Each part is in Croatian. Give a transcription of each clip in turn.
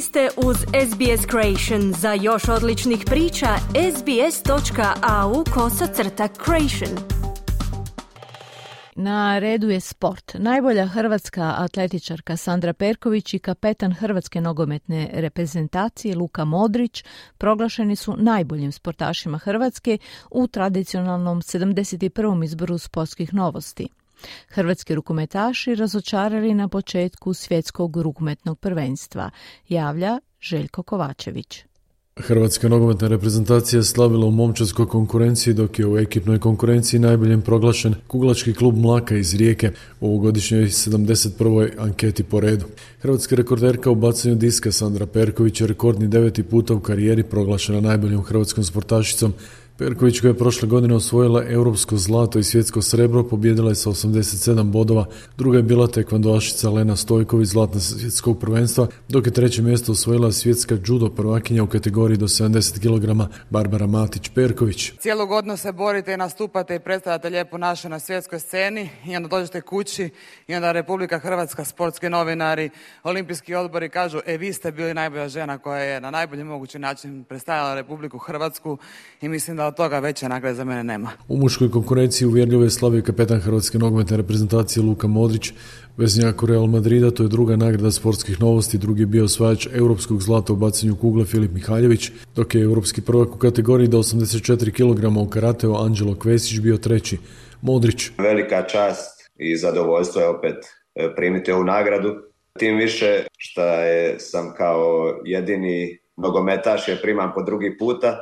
Ste uz SBS Creation. Za još odličnih priča, sbs.au kosacrta creation. Na redu je sport. Najbolja hrvatska atletičarka Sandra Perković i kapetan hrvatske nogometne reprezentacije Luka Modrić proglašeni su najboljim sportašima Hrvatske u tradicionalnom 71. izboru sportskih novosti. Hrvatski rukometaši razočarali na početku svjetskog rukometnog prvenstva, javlja Željko Kovačević. Hrvatska nogometna reprezentacija slavila u momčarskoj konkurenciji dok je u ekipnoj konkurenciji najboljem proglašen kuglački klub Mlaka iz Rijeke u ovogodišnjoj 71. anketi po redu. Hrvatska rekorderka u bacanju diska Sandra Perković je rekordni deveti puta u karijeri proglašena najboljom hrvatskom sportašicom Perković koja je prošle godine osvojila europsko zlato i svjetsko srebro, pobjedila je sa 87 bodova. Druga je bila tekvandoašica Lena Stojković, zlatna svjetskog prvenstva, dok je treće mjesto osvojila svjetska judo prvakinja u kategoriji do 70 kg Barbara Matić-Perković. Cijelu godinu se borite i nastupate i predstavljate lijepo naše na svjetskoj sceni i onda dođete kući i onda Republika Hrvatska, sportski novinari, olimpijski odbori kažu e vi ste bili najbolja žena koja je na najbolji mogući način predstavljala Republiku Hrvatsku i mislim da od toga veće nagrade za mene nema. U muškoj konkurenciji uvjerljivo je slavio kapetan Hrvatske nogometne reprezentacije Luka Modrić, veznjak Real Madrida, to je druga nagrada sportskih novosti, drugi je bio osvajač europskog zlata u bacanju kugle Filip Mihaljević, dok je europski prvak u kategoriji do 84 kg u karateu Anđelo Kvesić bio treći. Modrić. Velika čast i zadovoljstvo je opet e, primiti ovu nagradu. Tim više što je, sam kao jedini nogometaš je primam po drugi puta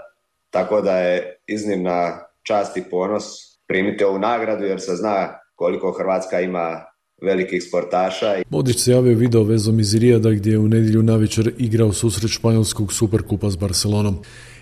tako da je iznimna čast i ponos primiti ovu nagradu jer se zna koliko Hrvatska ima velikih sportaša. Modrić se javio video vezom iz Rijada gdje je u nedjelju navečer igrao susret španjolskog superkupa s Barcelonom.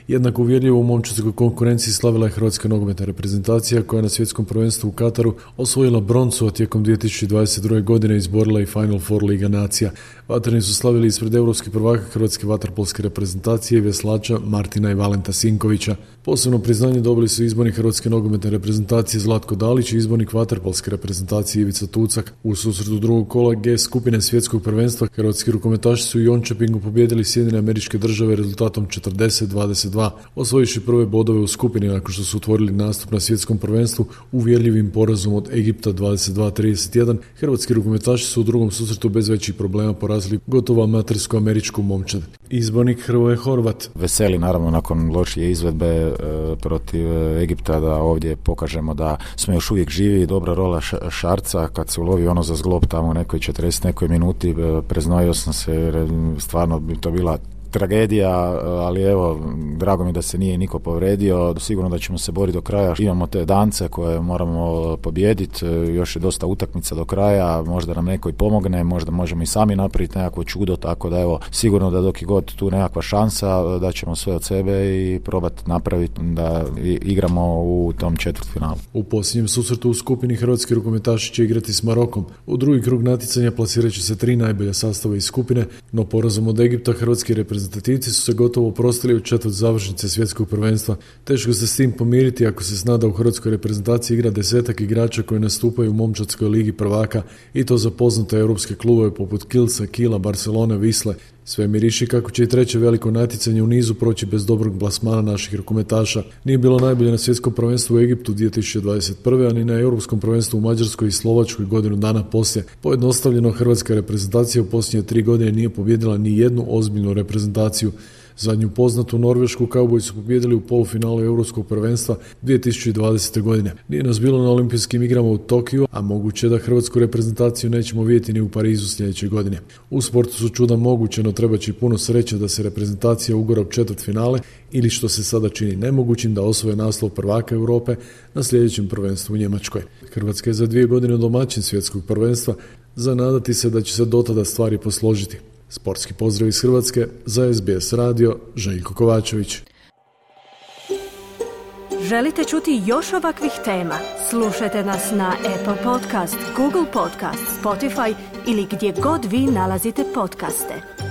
Jednako uvjerljivo u momčarskoj konkurenciji slavila je Hrvatska nogometna reprezentacija koja je na svjetskom prvenstvu u Kataru osvojila broncu, a tijekom 2022. godine izborila i Final Four Liga nacija. Vatreni su slavili ispred europskih prvaka Hrvatske vaterpolske reprezentacije veslača Martina i Valenta Sinkovića. Posebno priznanje dobili su izborni Hrvatske nogometne reprezentacije Zlatko Dalić i izbornik vaterpolske reprezentacije Ivica Tucak. U susretu drugog kola G skupine svjetskog prvenstva Hrvatski rukometaši su u Jončepingu pobjedili Sjedine američke države rezultatom 40-22, osvojiši prve bodove u skupini nakon što su otvorili nastup na svjetskom prvenstvu uvjerljivim porazom od Egipta 22-31. Hrvatski rukometaši su u drugom susretu bez većih problema porazili gotovo amatersku američku momčad. Izbornik Hrvoje Horvat. Veseli naravno nakon lošije izvedbe e, protiv e, Egipta da ovdje pokažemo da smo još uvijek živi, dobra rola Šarca kad se ulovi ono za zglob tamo u nekoj 40 nekoj minuti, e, preznojio sam se, stvarno bi to bila tragedija, ali evo, drago mi da se nije niko povredio, sigurno da ćemo se boriti do kraja. Imamo te dance koje moramo pobijediti, još je dosta utakmica do kraja, možda nam neko i pomogne, možda možemo i sami napraviti nekakvo čudo, tako da evo, sigurno da dok je god tu nekakva šansa, da ćemo sve od sebe i probati napraviti da igramo u tom četvrtfinalu. U posljednjem susretu u skupini hrvatski rukometaši će igrati s Marokom. U drugi krug natjecanja plasirat će se tri najbolja sastava iz skupine, no porazom od Egipta hrvatski reprezentativci su se gotovo prostili u četvrt završnice svjetskog prvenstva. Teško se s tim pomiriti ako se zna da u hrvatskoj reprezentaciji igra desetak igrača koji nastupaju u momčadskoj ligi prvaka i to za poznate europske klubove poput Kilsa, Kila, Barcelona, Visle sve miriši kako će i treće veliko natjecanje u nizu proći bez dobrog plasmana naših rukometaša. Nije bilo najbolje na svjetskom prvenstvu u Egiptu 2021. ani na europskom prvenstvu u Mađarskoj i Slovačkoj godinu dana poslije. Pojednostavljeno hrvatska reprezentacija u posljednje tri godine nije pobjedila ni jednu ozbiljnu reprezentaciju. Zadnju poznatu Norvešku kauboji su pobjedili u polufinalu Europskog prvenstva 2020. godine. Nije nas bilo na olimpijskim igrama u Tokiju, a moguće da hrvatsku reprezentaciju nećemo vidjeti ni u Parizu sljedeće godine. U sportu su čuda moguće, no treba će puno sreće da se reprezentacija ugora u četvrt finale ili što se sada čini nemogućim da osvoje naslov prvaka Europe na sljedećem prvenstvu u Njemačkoj. Hrvatska je za dvije godine domaćin svjetskog prvenstva, za nadati se da će se dotada stvari posložiti. Sportski pozdrav iz Hrvatske za SBS radio Željko Kovačević. Želite čuti još ovakvih tema? Slušajte nas na Apple Podcast, Google Podcast, Spotify ili gdje god vi nalazite podcaste.